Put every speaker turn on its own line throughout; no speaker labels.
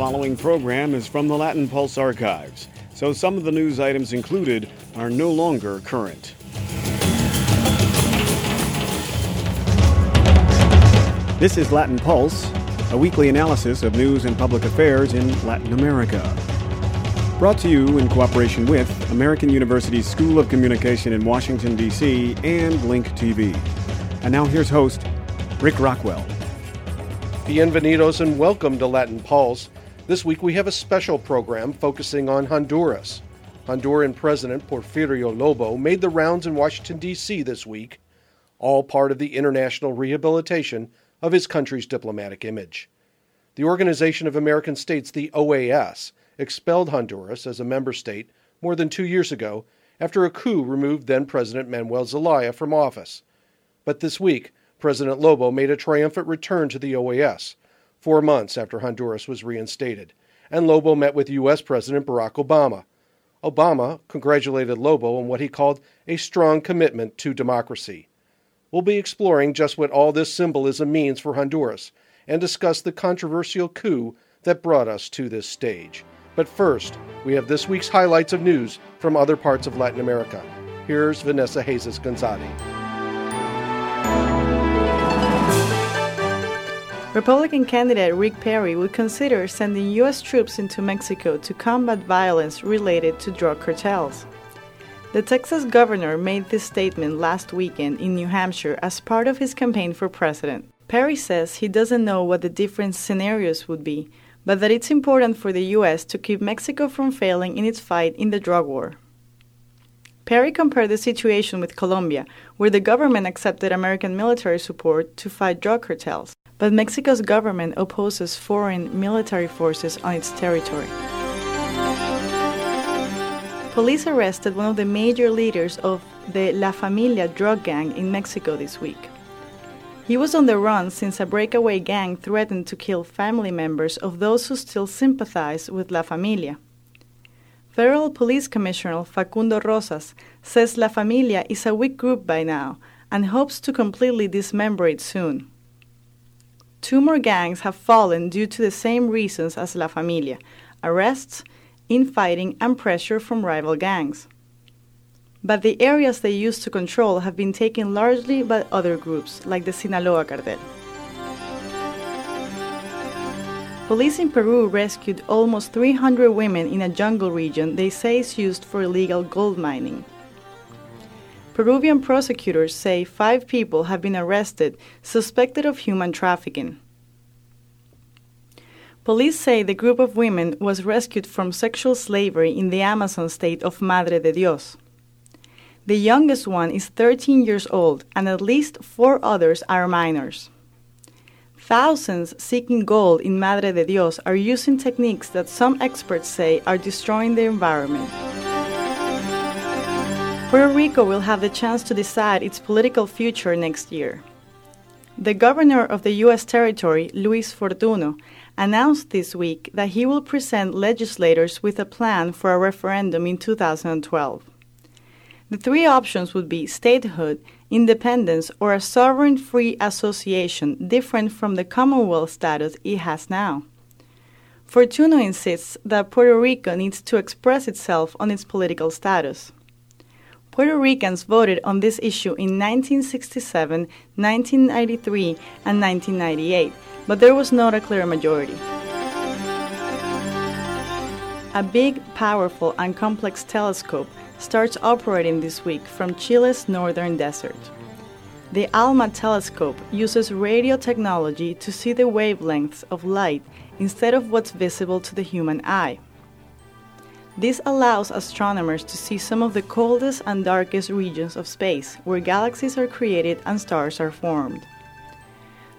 following program is from the Latin Pulse archives, so some of the news items included are no longer current. This is Latin Pulse, a weekly analysis of news and public affairs in Latin America. Brought to you in cooperation with American University's School of Communication in Washington, D.C., and Link TV. And now here's host Rick Rockwell.
Bienvenidos and welcome to Latin Pulse. This week we have a special program focusing on Honduras. Honduran President Porfirio Lobo made the rounds in Washington, D.C. this week, all part of the international rehabilitation of his country's diplomatic image. The Organization of American States, the OAS, expelled Honduras as a member state more than two years ago after a coup removed then President Manuel Zelaya from office. But this week, President Lobo made a triumphant return to the OAS, four months after Honduras was reinstated, and Lobo met with U.S. President Barack Obama. Obama congratulated Lobo on what he called a strong commitment to democracy. We'll be exploring just what all this symbolism means for Honduras and discuss the controversial coup that brought us to this stage. But first, we have this week's highlights of news from other parts of Latin America. Here's Vanessa Haces-Gonzatti.
Republican candidate Rick Perry would consider sending U.S. troops into Mexico to combat violence related to drug cartels. The Texas governor made this statement last weekend in New Hampshire as part of his campaign for president. Perry says he doesn't know what the different scenarios would be, but that it's important for the U.S. to keep Mexico from failing in its fight in the drug war. Perry compared the situation with Colombia, where the government accepted American military support to fight drug cartels but Mexico's government opposes foreign military forces on its territory. Police arrested one of the major leaders of the La Familia drug gang in Mexico this week. He was on the run since a breakaway gang threatened to kill family members of those who still sympathize with La Familia. Federal Police Commissioner Facundo Rosas says La Familia is a weak group by now and hopes to completely dismember it soon. Two more gangs have fallen due to the same reasons as La Familia arrests, infighting, and pressure from rival gangs. But the areas they used to control have been taken largely by other groups, like the Sinaloa cartel. Police in Peru rescued almost 300 women in a jungle region they say is used for illegal gold mining. Peruvian prosecutors say five people have been arrested suspected of human trafficking. Police say the group of women was rescued from sexual slavery in the Amazon state of Madre de Dios. The youngest one is 13 years old, and at least four others are minors. Thousands seeking gold in Madre de Dios are using techniques that some experts say are destroying the environment. Puerto Rico will have the chance to decide its political future next year. The governor of the U.S. territory, Luis Fortuno, announced this week that he will present legislators with a plan for a referendum in 2012. The three options would be statehood, independence, or a sovereign free association different from the Commonwealth status it has now. Fortuno insists that Puerto Rico needs to express itself on its political status. Puerto Ricans voted on this issue in 1967, 1993, and 1998, but there was not a clear majority. A big, powerful, and complex telescope starts operating this week from Chile's northern desert. The ALMA telescope uses radio technology to see the wavelengths of light instead of what's visible to the human eye. This allows astronomers to see some of the coldest and darkest regions of space, where galaxies are created and stars are formed.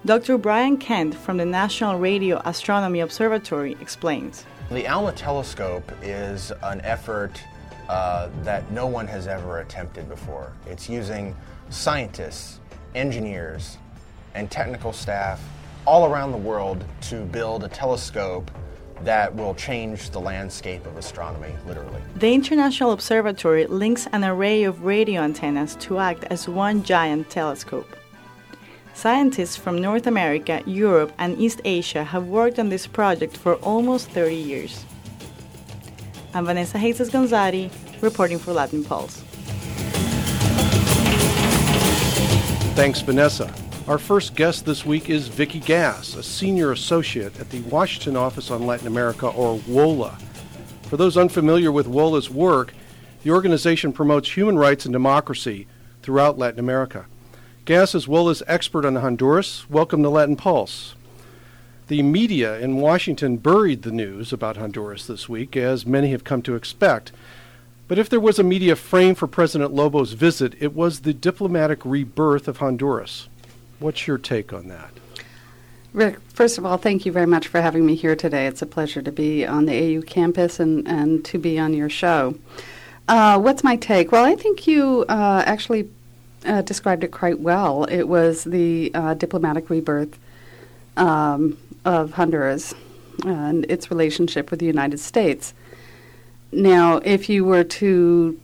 Dr. Brian Kent from the National Radio Astronomy Observatory explains.
The ALMA telescope is an effort uh, that no one has ever attempted before. It's using scientists, engineers, and technical staff all around the world to build a telescope that will change the landscape of astronomy, literally.
The International Observatory links an array of radio antennas to act as one giant telescope. Scientists from North America, Europe, and East Asia have worked on this project for almost 30 years. I'm Vanessa Haces-Gonzatti, reporting for Latin Pulse.
Thanks, Vanessa. Our first guest this week is Vicki Gass, a senior associate at the Washington Office on Latin America, or WOLA. For those unfamiliar with WOLA's work, the organization promotes human rights and democracy throughout Latin America. Gass is WOLA's expert on Honduras. Welcome to Latin Pulse. The media in Washington buried the news about Honduras this week, as many have come to expect. But if there was a media frame for President Lobo's visit, it was the diplomatic rebirth of Honduras. What's your take on that?
Rick, first of all, thank you very much for having me here today. It's a pleasure to be on the AU campus and, and to be on your show. Uh, what's my take? Well, I think you uh, actually uh, described it quite well. It was the uh, diplomatic rebirth um, of Honduras and its relationship with the United States. Now, if you were to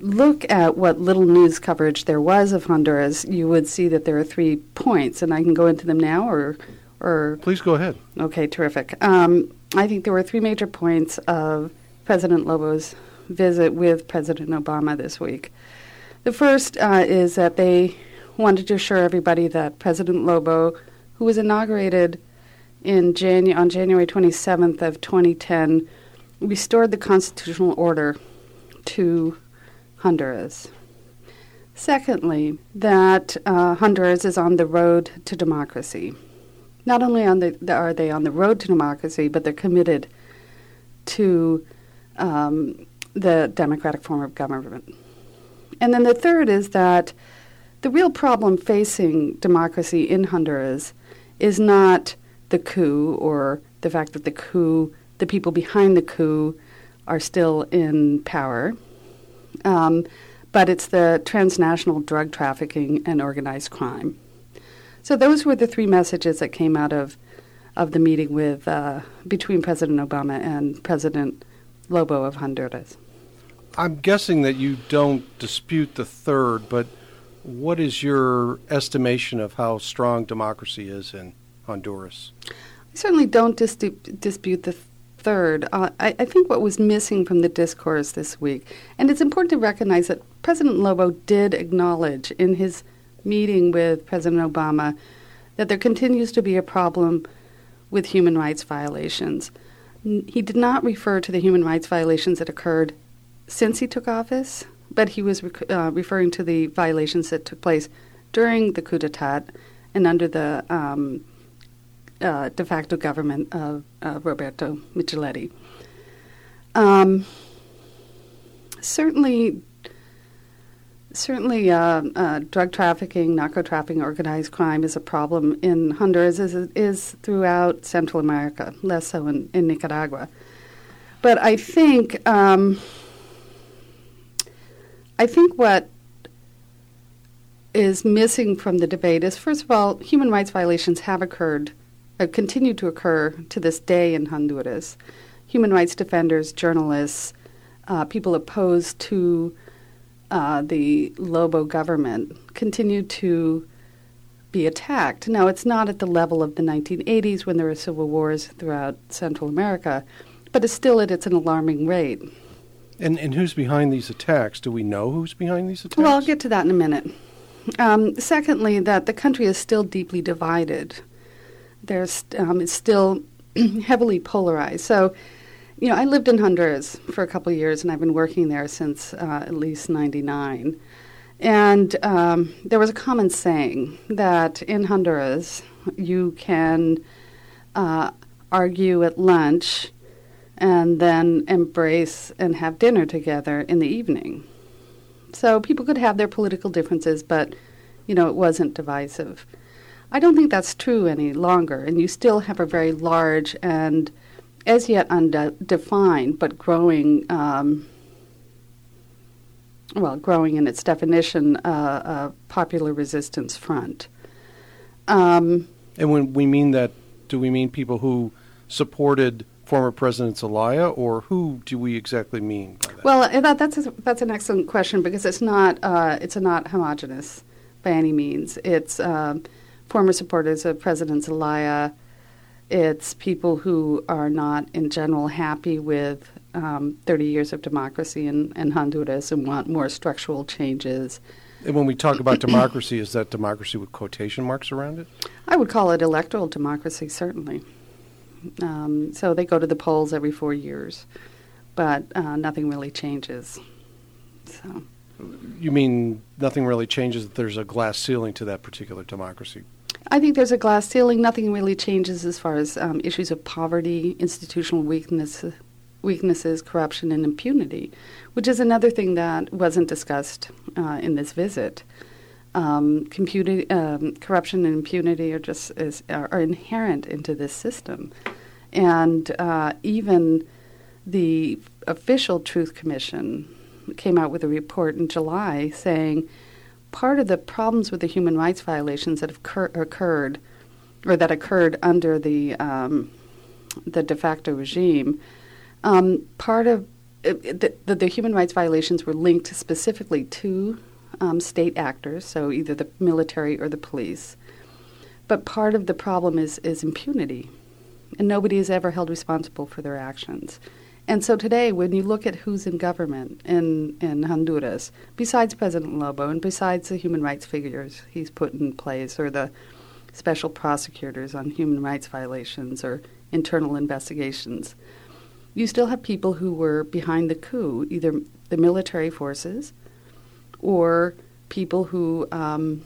look at what little news coverage there was of Honduras, you would see that there are three points, and I can go into them now, or, or
please go ahead.
Okay, terrific. Um, I think there were three major points of President Lobo's visit with President Obama this week. The first uh, is that they wanted to assure everybody that President Lobo, who was inaugurated in Janu- on January 27th of 2010, restored the constitutional order to Honduras. Secondly, that uh, Honduras is on the road to democracy. Not only on the, are they on the road to democracy, but they're committed to um, the democratic form of government. And then the third is that the real problem facing democracy in Honduras is not the coup or the fact that the coup, the people behind the coup, are still in power, um, but it's the transnational drug trafficking and organized crime. So those were the three messages that came out of of the meeting with uh, between President Obama and President Lobo of Honduras.
I'm guessing that you don't dispute the third, but what is your estimation of how strong democracy is in Honduras?
I certainly don't dis- dispute the third. Uh, I, I, think what was missing from the discourse this week, and it's important to recognize that President Lobo did acknowledge in his meeting with President Obama that there continues to be a problem with human rights violations. He did not refer to the human rights violations that occurred since he took office, but he was rec- uh, referring to the violations that took place during the coup d'etat and under the um, uh, de facto government of uh, Roberto Micheletti. Um, certainly, certainly, uh, uh, drug trafficking, narco trafficking, organized crime is a problem in Honduras, as it is throughout Central America, less so in, in Nicaragua. But I think. Um, I think what is missing from the debate is, first of all, human rights violations have occurred, have continued to occur to this day in Honduras. Human rights defenders, journalists, uh, people opposed to uh, the Lobo government continue to be attacked. Now, it's not at the level of the 1980s when there were civil wars throughout Central America, but it's still at it's an alarming rate.
And, and who's behind these attacks? Do we know who's behind these attacks?
Well, I'll get to that in a minute. Um, secondly, that the country is still deeply divided. There's um, it's still heavily polarized. So, you know, I lived in Honduras for a couple of years, and I've been working there since uh, at least '99. And um, there was a common saying that in Honduras you can uh, argue at lunch and then embrace and have dinner together in the evening. So people could have their political differences, but you know it wasn't divisive. I don't think that's true any longer, and you still have a very large and as yet undefined but growing, um, well, growing in its definition, uh, a popular resistance front. Um,
and when we mean that, do we mean people who supported former President Zelaya, or who do we exactly mean by that?
Well, uh, that, that's a, that's an excellent question because it's not uh, it's not homogenous by any means. It's uh, former supporters of President Zelaya. It's people who are not, in general, happy with um, 30 years of democracy in, in Honduras and want more structural changes.
And when we talk about democracy, is that democracy with quotation marks around it?
I would call it electoral democracy, certainly. Um, so they go to the polls every four years, but uh, nothing really changes. So.
You mean nothing really changes? There's a glass ceiling to that particular democracy.
I think there's a glass ceiling. Nothing really changes as far as um, issues of poverty, institutional weakness, weaknesses, corruption, and impunity, which is another thing that wasn't discussed uh, in this visit. Um, um, corruption and impunity are just is, are, are inherent into this system, and uh, even the official Truth Commission came out with a report in July saying part of the problems with the human rights violations that have cur- occurred, or that occurred under the um, the de facto regime, um, part of uh, the, the, the, human rights violations were linked specifically to um, state actors, so either the military or the police. But part of the problem is, is impunity, and nobody is ever held responsible for their actions. And so today, when you look at who's in government in, in Honduras, besides President Lobo and besides the human rights figures he's put in place, or the special prosecutors on human rights violations or internal investigations, you still have people who were behind the coup, either the military forces or people who, um,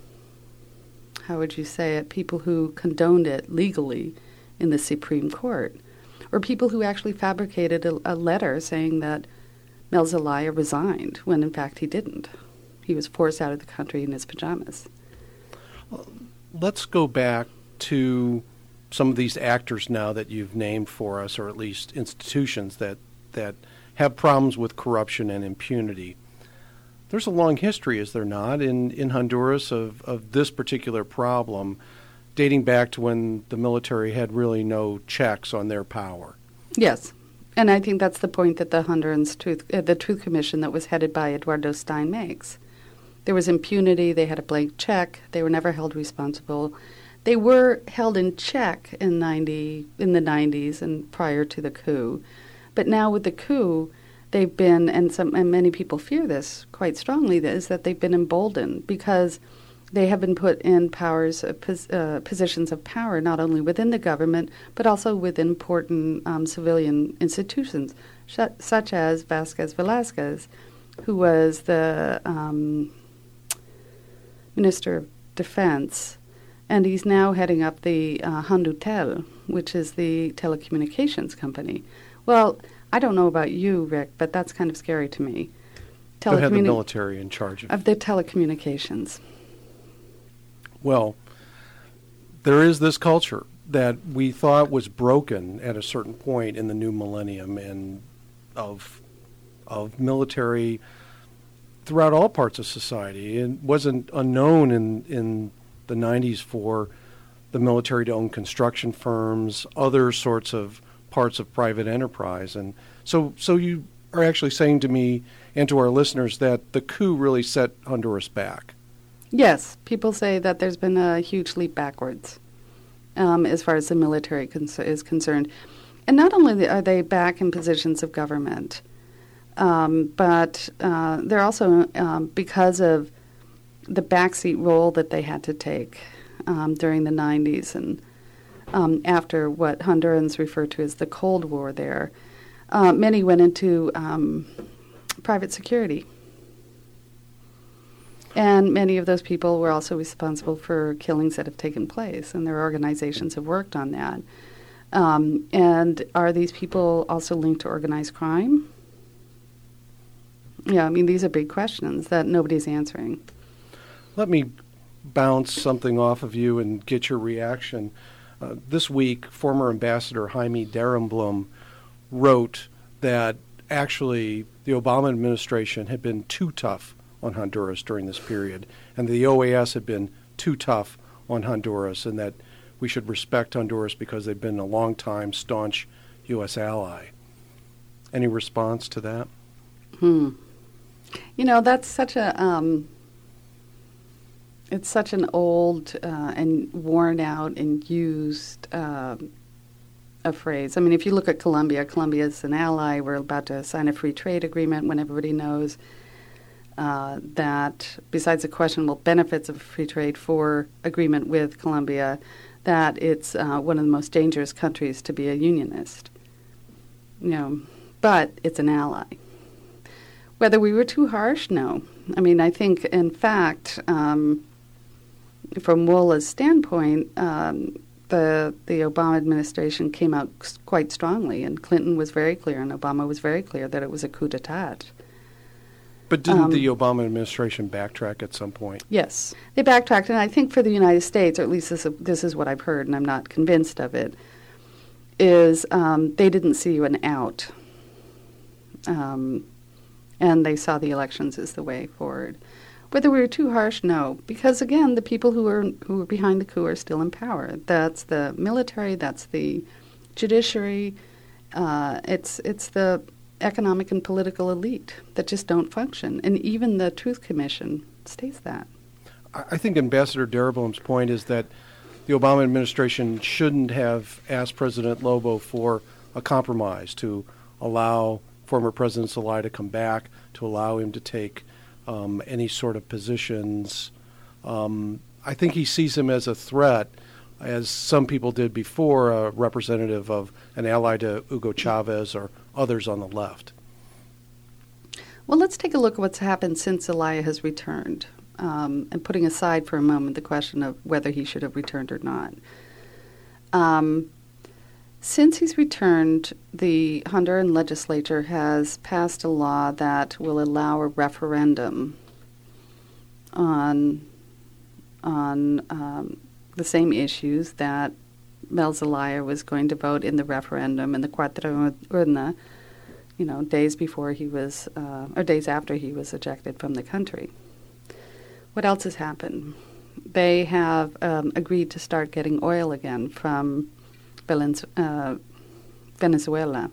how would you say it, people who condoned it legally in the Supreme Court, or people who actually fabricated a, a letter saying that Mel Zelaya resigned when in fact he didn't. He was forced out of the country in his pajamas.
Let's go back to some of these actors now that you've named for us, or at least institutions that that have problems with corruption and impunity. There's a long history, is there not, in, in Honduras of, of this particular problem, dating back to when the military had really no checks on their power.
Yes, and I think that's the point that the Honduran Truth, uh, the Truth Commission that was headed by Eduardo Stein makes. There was impunity. They had a blank check. They were never held responsible they were held in check in 90 in the 90s and prior to the coup. But now with the coup, they've been and some and many people fear this quite strongly is that they've been emboldened because they have been put in powers uh, pos, uh, positions of power not only within the government but also within important um, civilian institutions sh- such as Vasquez Velasquez who was the um, minister of defense and he's now heading up the uh, Hondutel, which is the telecommunications company. Well, I don't know about you, Rick, but that's kind of scary to me.
Had the military in charge of,
of the telecommunications?
Well, there is this culture that we thought was broken at a certain point in the new millennium, and of of military throughout all parts of society. It wasn't unknown in in the 90s for the military to own construction firms, other sorts of parts of private enterprise. And so, so you are actually saying to me and to our listeners that the coup really set Honduras back.
Yes, people say that there's been a huge leap backwards um, as far as the military cons- is concerned. And not only are they back in positions of government, um, but uh, they're also, um, because of the backseat role that they had to take um, during the 90s and um, after what Hondurans refer to as the Cold War there. Uh, many went into um, private security. And many of those people were also responsible for killings that have taken place, and their organizations have worked on that. Um, and are these people also linked to organized crime? Yeah, I mean, these are big questions that nobody's answering.
Let me bounce something off of you and get your reaction. Uh, this week, former Ambassador Jaime Daremblum wrote that actually the Obama administration had been too tough on Honduras during this period, and the OAS had been too tough on Honduras, and that we should respect Honduras because they've been a long time staunch U.S. ally. Any response to that?
Hmm. You know, that's such a um, it's such an old uh, and worn out and used um, a phrase. I mean, if you look at Colombia, Colombia is an ally. We're about to sign a free trade agreement when everybody knows uh, that, besides the questionable benefits of free trade for agreement with Colombia, that it's uh, one of the most dangerous countries to be a unionist. You know, but it's an ally. Whether we were too harsh, no. I mean, I think, in fact, um, from Wola's standpoint, um, the the Obama administration came out quite strongly, and Clinton was very clear, and Obama was very clear that it was a coup d'état.
But didn't um, the Obama administration backtrack at some point?
Yes, they backtracked, and I think for the United States, or at least this, this is what I've heard, and I'm not convinced of it, is um, they didn't see an out, um, and they saw the elections as the way forward. Whether we were too harsh, no, because again, the people who are who are behind the coup are still in power. That's the military. That's the judiciary. Uh, it's it's the economic and political elite that just don't function, and even the Truth Commission states that.
I think Ambassador Daremblum's point is that the Obama administration shouldn't have asked President Lobo for a compromise to allow former President Zelaya to come back, to allow him to take um, any sort of positions. Um, I think he sees him as a threat, as some people did before, a representative of an ally to Hugo Chavez or others on the left.
Well, let's take a look at what's happened since Zelaya has returned, um, and putting aside for a moment the question of whether he should have returned or not. Um, since he's returned, the Honduran legislature has passed a law that will allow a referendum on on um, the same issues that Mel Zelaya was going to vote in the referendum in the Cuarta Urna, you know, days before he was, uh, or days after he was ejected from the country. What else has happened? They have um, agreed to start getting oil again from uh, Venezuela.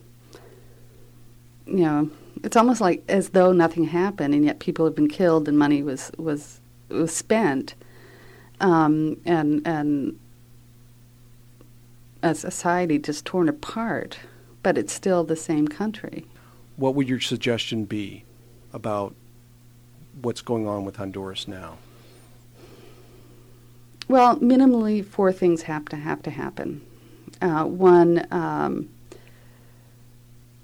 You know, it's almost like as though nothing happened, and yet people have been killed and money was was was spent, um, and and a society just torn apart. But it's still the same country.
What would your suggestion be about what's going on with Honduras now?
Well, minimally, four things have to have to happen. Uh, one, um,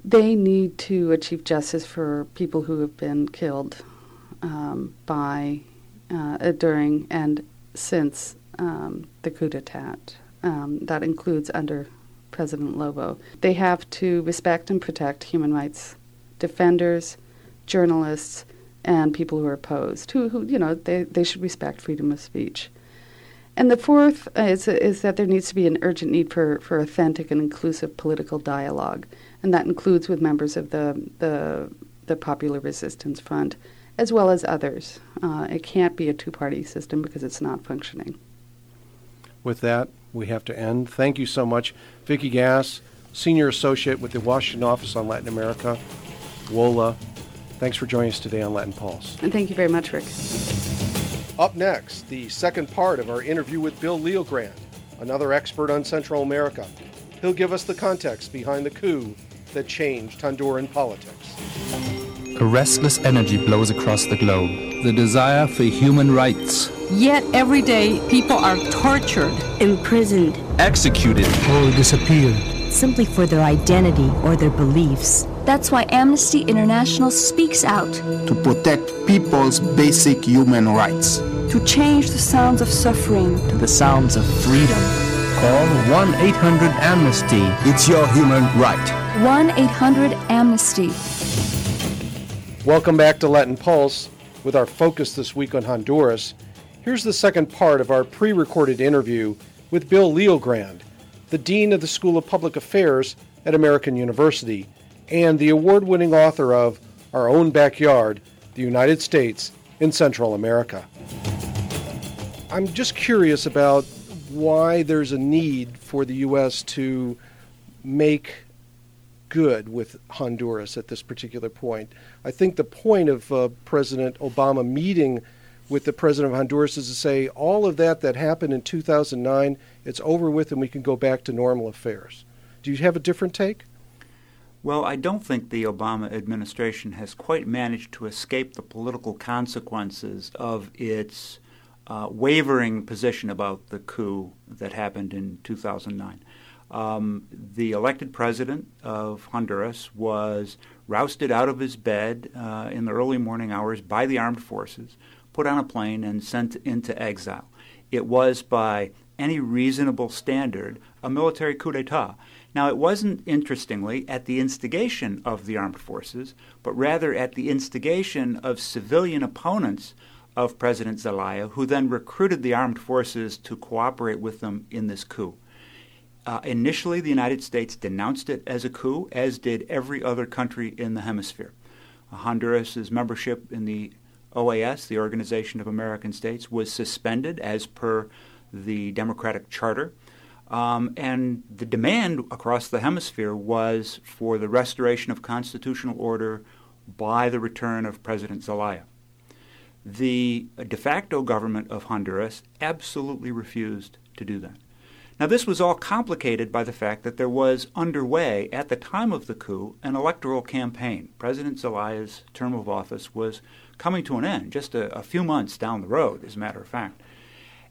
they need to achieve justice for people who have been killed um, by uh, during and since um, the coup d'état. Um, that includes under President Lobo. They have to respect and protect human rights defenders, journalists, and people who are opposed. Who, who you know, they, they should respect freedom of speech. And the fourth is, is that there needs to be an urgent need for, for authentic and inclusive political dialogue, and that includes with members of the, the, the Popular Resistance Front as well as others. Uh, it can't be a two party system because it's not functioning.
With that, we have to end. Thank you so much, Vicki Gass, Senior Associate with the Washington Office on Latin America, WOLA. Thanks for joining us today on Latin Pulse.
And thank you very much, Rick.
Up next, the second part of our interview with Bill LeoGrande, another expert on Central America. He'll give us the context behind the coup that changed Honduran politics.
A restless energy blows across the globe.
The desire for human rights.
Yet every day, people are tortured,
imprisoned,
executed,
or disappeared
simply for their identity or their beliefs.
That's why Amnesty International speaks out
to protect people's basic human rights,
to change the sounds of suffering
to the sounds of freedom.
Call 1 800 Amnesty.
It's your human right.
1 800 Amnesty.
Welcome back to Latin Pulse. With our focus this week on Honduras, here's the second part of our pre recorded interview with Bill LeoGrande the Dean of the School of Public Affairs at American University, and the award winning author of Our Own Backyard The United States in Central America. I'm just curious about why there's a need for the U.S. to make good with Honduras at this particular point. I think the point of uh, President Obama meeting with the president of Honduras is to say all of that that happened in 2009, it's over with and we can go back to normal affairs. Do you have a different take?
Well, I don't think the Obama administration has quite managed to escape the political consequences of its uh, wavering position about the coup that happened in 2009. Um, the elected president of Honduras was rousted out of his bed uh, in the early morning hours by the armed forces, put on a plane, and sent into exile. It was, by any reasonable standard, a military coup d'etat. Now, it wasn't, interestingly, at the instigation of the armed forces, but rather at the instigation of civilian opponents of President Zelaya, who then recruited the armed forces to cooperate with them in this coup. Uh, initially, the United States denounced it as a coup, as did every other country in the hemisphere. Uh, Honduras's membership in the OAS, the Organization of American States, was suspended as per the Democratic Charter. Um, and the demand across the hemisphere was for the restoration of constitutional order by the return of President Zelaya. The de facto government of Honduras absolutely refused to do that. Now, this was all complicated by the fact that there was underway at the time of the coup an electoral campaign. President Zelaya's term of office was coming to an end just a, a few months down the road, as a matter of fact.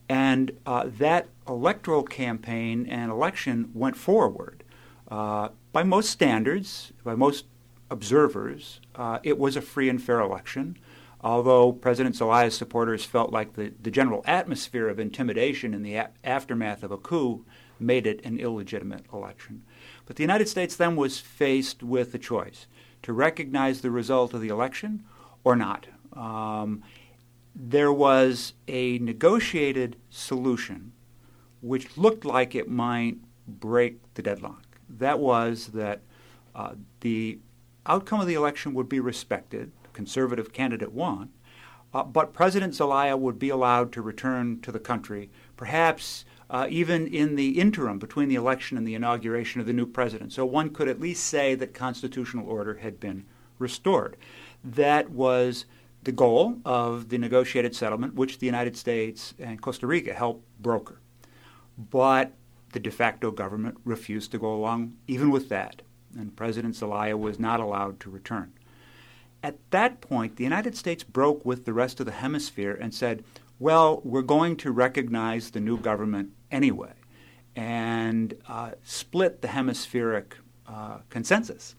And uh, that electoral campaign and election went forward. Uh, by most standards, by most observers, uh, it was a free and fair election although President Zelaya's supporters felt like the, the general atmosphere of intimidation in the a- aftermath of a coup made it an illegitimate election. But the United States then was faced with a choice to recognize the result of the election or not. Um, there was a negotiated solution which looked like it might break the deadlock. That was that uh, the outcome of the election would be respected, conservative candidate won. Uh, but President Zelaya would be allowed to return to the country, perhaps uh, even in the interim between the election and the inauguration of the new president. So one could at least say that constitutional order had been restored. That was the goal of the negotiated settlement, which the United States and Costa Rica helped broker. But the de facto government refused to go along even with that, and President Zelaya was not allowed to return. At that point, the United States broke with the rest of the hemisphere and said, well, we're going to recognize the new government anyway, and uh, split the hemispheric uh, consensus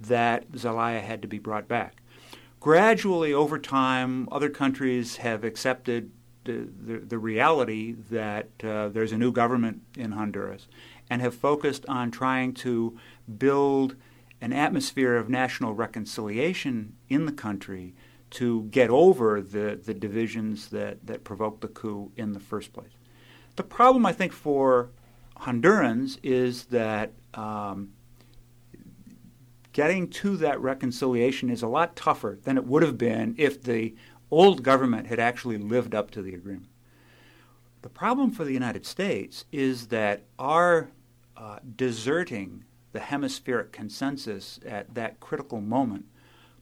that Zelaya had to be brought back. Gradually, over time, other countries have accepted the, the, the reality that uh, there's a new government in Honduras and have focused on trying to build an atmosphere of national reconciliation in the country to get over the, the divisions that, that provoked the coup in the first place. The problem, I think, for Hondurans is that um, getting to that reconciliation is a lot tougher than it would have been if the old government had actually lived up to the agreement. The problem for the United States is that our uh, deserting the hemispheric consensus at that critical moment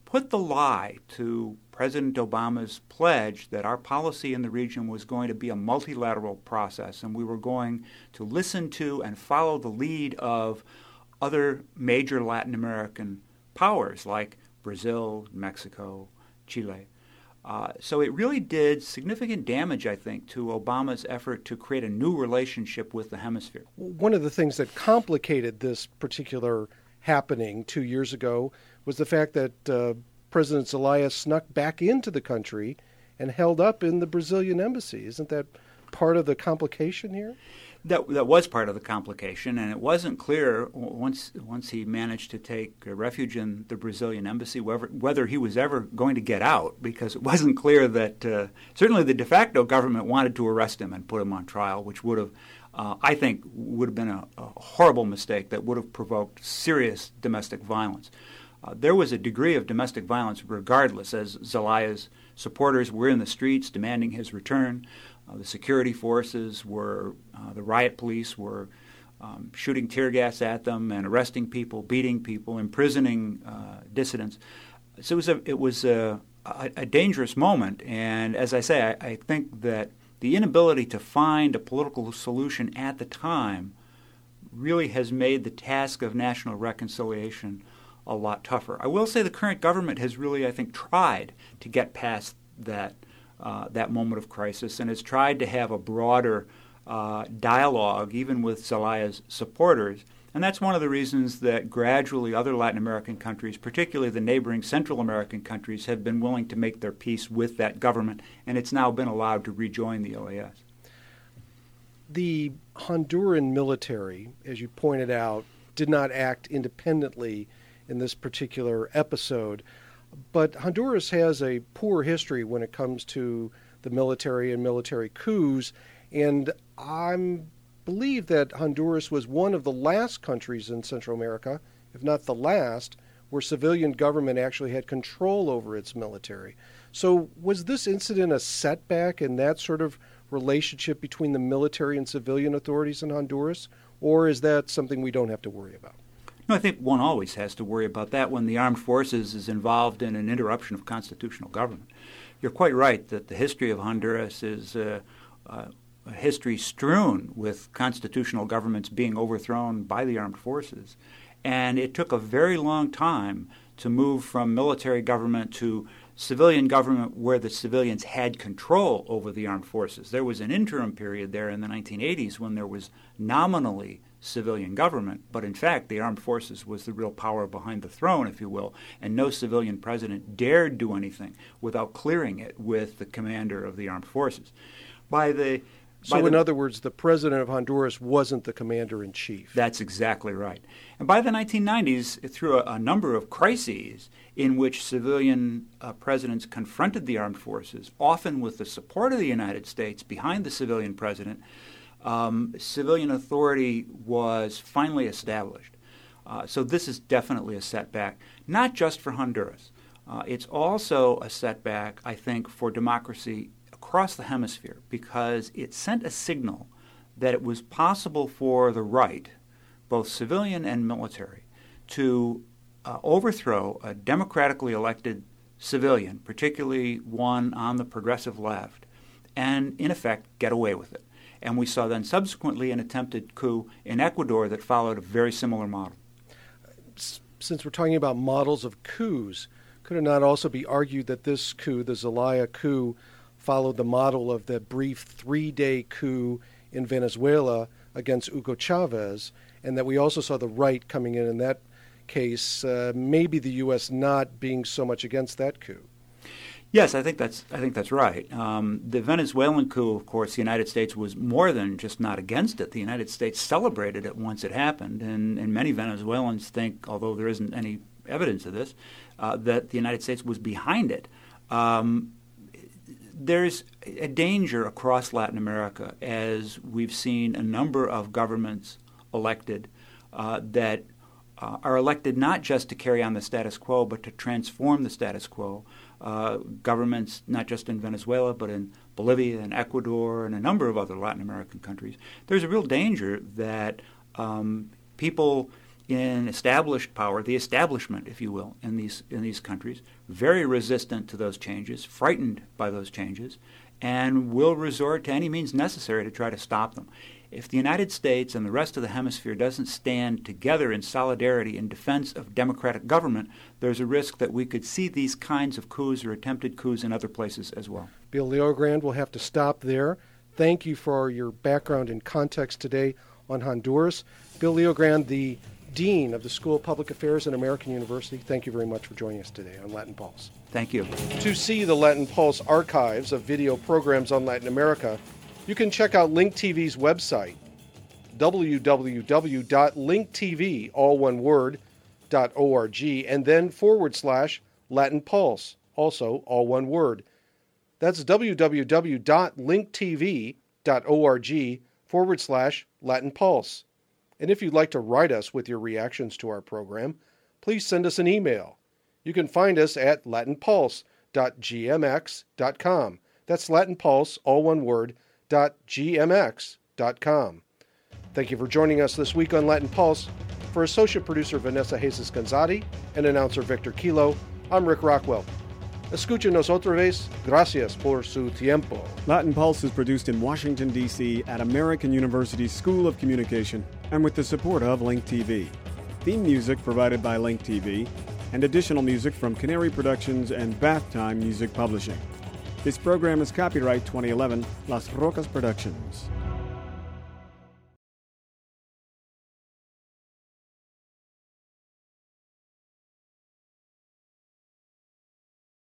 put the lie to President Obama's pledge that our policy in the region was going to be a multilateral process and we were going to listen to and follow the lead of other major Latin American powers like Brazil, Mexico, Chile. Uh, so it really did significant damage, I think, to Obama's effort to create a new relationship with the hemisphere.
One of the things that complicated this particular happening two years ago was the fact that uh, President Zelaya snuck back into the country and held up in the Brazilian embassy. Isn't that part of the complication here?
That that was part of the complication, and it wasn't clear once once he managed to take refuge in the Brazilian embassy whether, whether he was ever going to get out, because it wasn't clear that uh, certainly the de facto government wanted to arrest him and put him on trial, which would have. Uh, I think would have been a, a, horrible mistake that would have provoked serious domestic violence. Uh, there was a degree of domestic violence regardless, as Zelaya's supporters were in the streets demanding his return. Uh, the security forces were, uh, the riot police were um, shooting tear gas at them and arresting people, beating people, imprisoning uh, dissidents. So it was a, it was a, a, a, dangerous moment. And as I say, I, I think that the inability to find a political solution at the time really has made the task of national reconciliation a lot tougher. I will say the current government has really, I think, tried to get past that uh, that moment of crisis and has tried to have a broader uh, dialogue, even with Zelaya's supporters. And that's one of the reasons that gradually other Latin American countries, particularly the neighboring Central American countries, have been willing to make their peace with that government, and it's now been allowed to rejoin the OAS.
The Honduran military, as you pointed out, did not act independently in this particular episode. But Honduras has a poor history when it comes to the military and military coups, and I believe that Honduras was one of the last countries in Central America, if not the last, where civilian government actually had control over its military. So, was this incident a setback in that sort of relationship between the military and civilian authorities in Honduras, or is that something we don't have to worry about?
No, I think one always has to worry about that when the armed forces is involved in an interruption of constitutional government. You're quite right that the history of Honduras is uh, uh, a history strewn with constitutional governments being overthrown by the armed forces. And it took a very long time to move from military government to civilian government where the civilians had control over the armed forces. There was an interim period there in the 1980s when there was nominally civilian government, but in fact, the armed forces was the real power behind the throne, if you will, and no civilian president dared do anything without clearing it with the commander of the armed forces. By the
so, in other words, the president of Honduras wasn't the commander in chief.
That's exactly right. And by the 1990s, through a, a number of crises in which civilian uh, presidents confronted the armed forces, often with the support of the United States behind the civilian president, um, civilian authority was finally established. Uh, so this is definitely a setback, not just for Honduras. Uh, it's also a setback, I think, for democracy across the hemisphere because it sent a signal that it was possible for the right, both civilian and military, to uh, overthrow a democratically elected civilian, particularly one on the progressive left, and in effect get away with it. And we saw then subsequently an attempted coup in Ecuador that followed a very similar model.
Since we're talking about models of coups, could it not also be argued that this coup, the Zelaya coup, followed the model of the brief three day coup in Venezuela against Hugo Chavez, and that we also saw the right coming in in that case, uh, maybe the U.S. not being so much against that coup.
Yes, I think that's I think that's right. Um, the Venezuelan coup, of course, the United States was more than just not against it. The United States celebrated it once it happened, and, and many Venezuelans think, although there isn't any evidence of this, uh, that the United States was behind it. Um, there's a danger across Latin America as we've seen a number of governments elected uh, that uh, are elected not just to carry on the status quo, but to transform the status quo uh, governments, not just in Venezuela, but in Bolivia and Ecuador and a number of other Latin American countries, there's a real danger that um, people in established power, the establishment, if you will, in these in these countries, very resistant to those changes, frightened by those changes, and will resort to any means necessary to try to stop them if the United States and the rest of the hemisphere doesn't stand together in solidarity in defense of democratic government, there's a risk that we could see these kinds of coups or attempted coups in other places as well.
Bill LeoGrande will have to stop there. Thank you for your background and context today on Honduras. Bill LeoGrande, the Dean of the School of Public Affairs at American University, thank you very much for joining us today on Latin Pulse.
Thank you.
To see the Latin Pulse archives of video programs on Latin America, you can check out Link TV's website, www.linktv, all one word, .org, and then forward slash Latin Pulse, also all one word. That's www.linktv.org forward slash Latin Pulse. And if you'd like to write us with your reactions to our program, please send us an email. You can find us at latinpulse.gmx.com. That's Latin Pulse, all one word, www.gmx.com. Thank you for joining us this week on Latin Pulse. For associate producer Vanessa Haces-Gonzatti and announcer Victor Kilo, I'm Rick Rockwell. Escúchenos otra vez. Gracias por su tiempo.
Latin Pulse is produced in Washington, D.C. at American University School of Communication and with the support of Link TV. Theme music provided by Link TV and additional music from Canary Productions and Bath Time Music Publishing. This program is copyright 2011 Las Rocas Productions.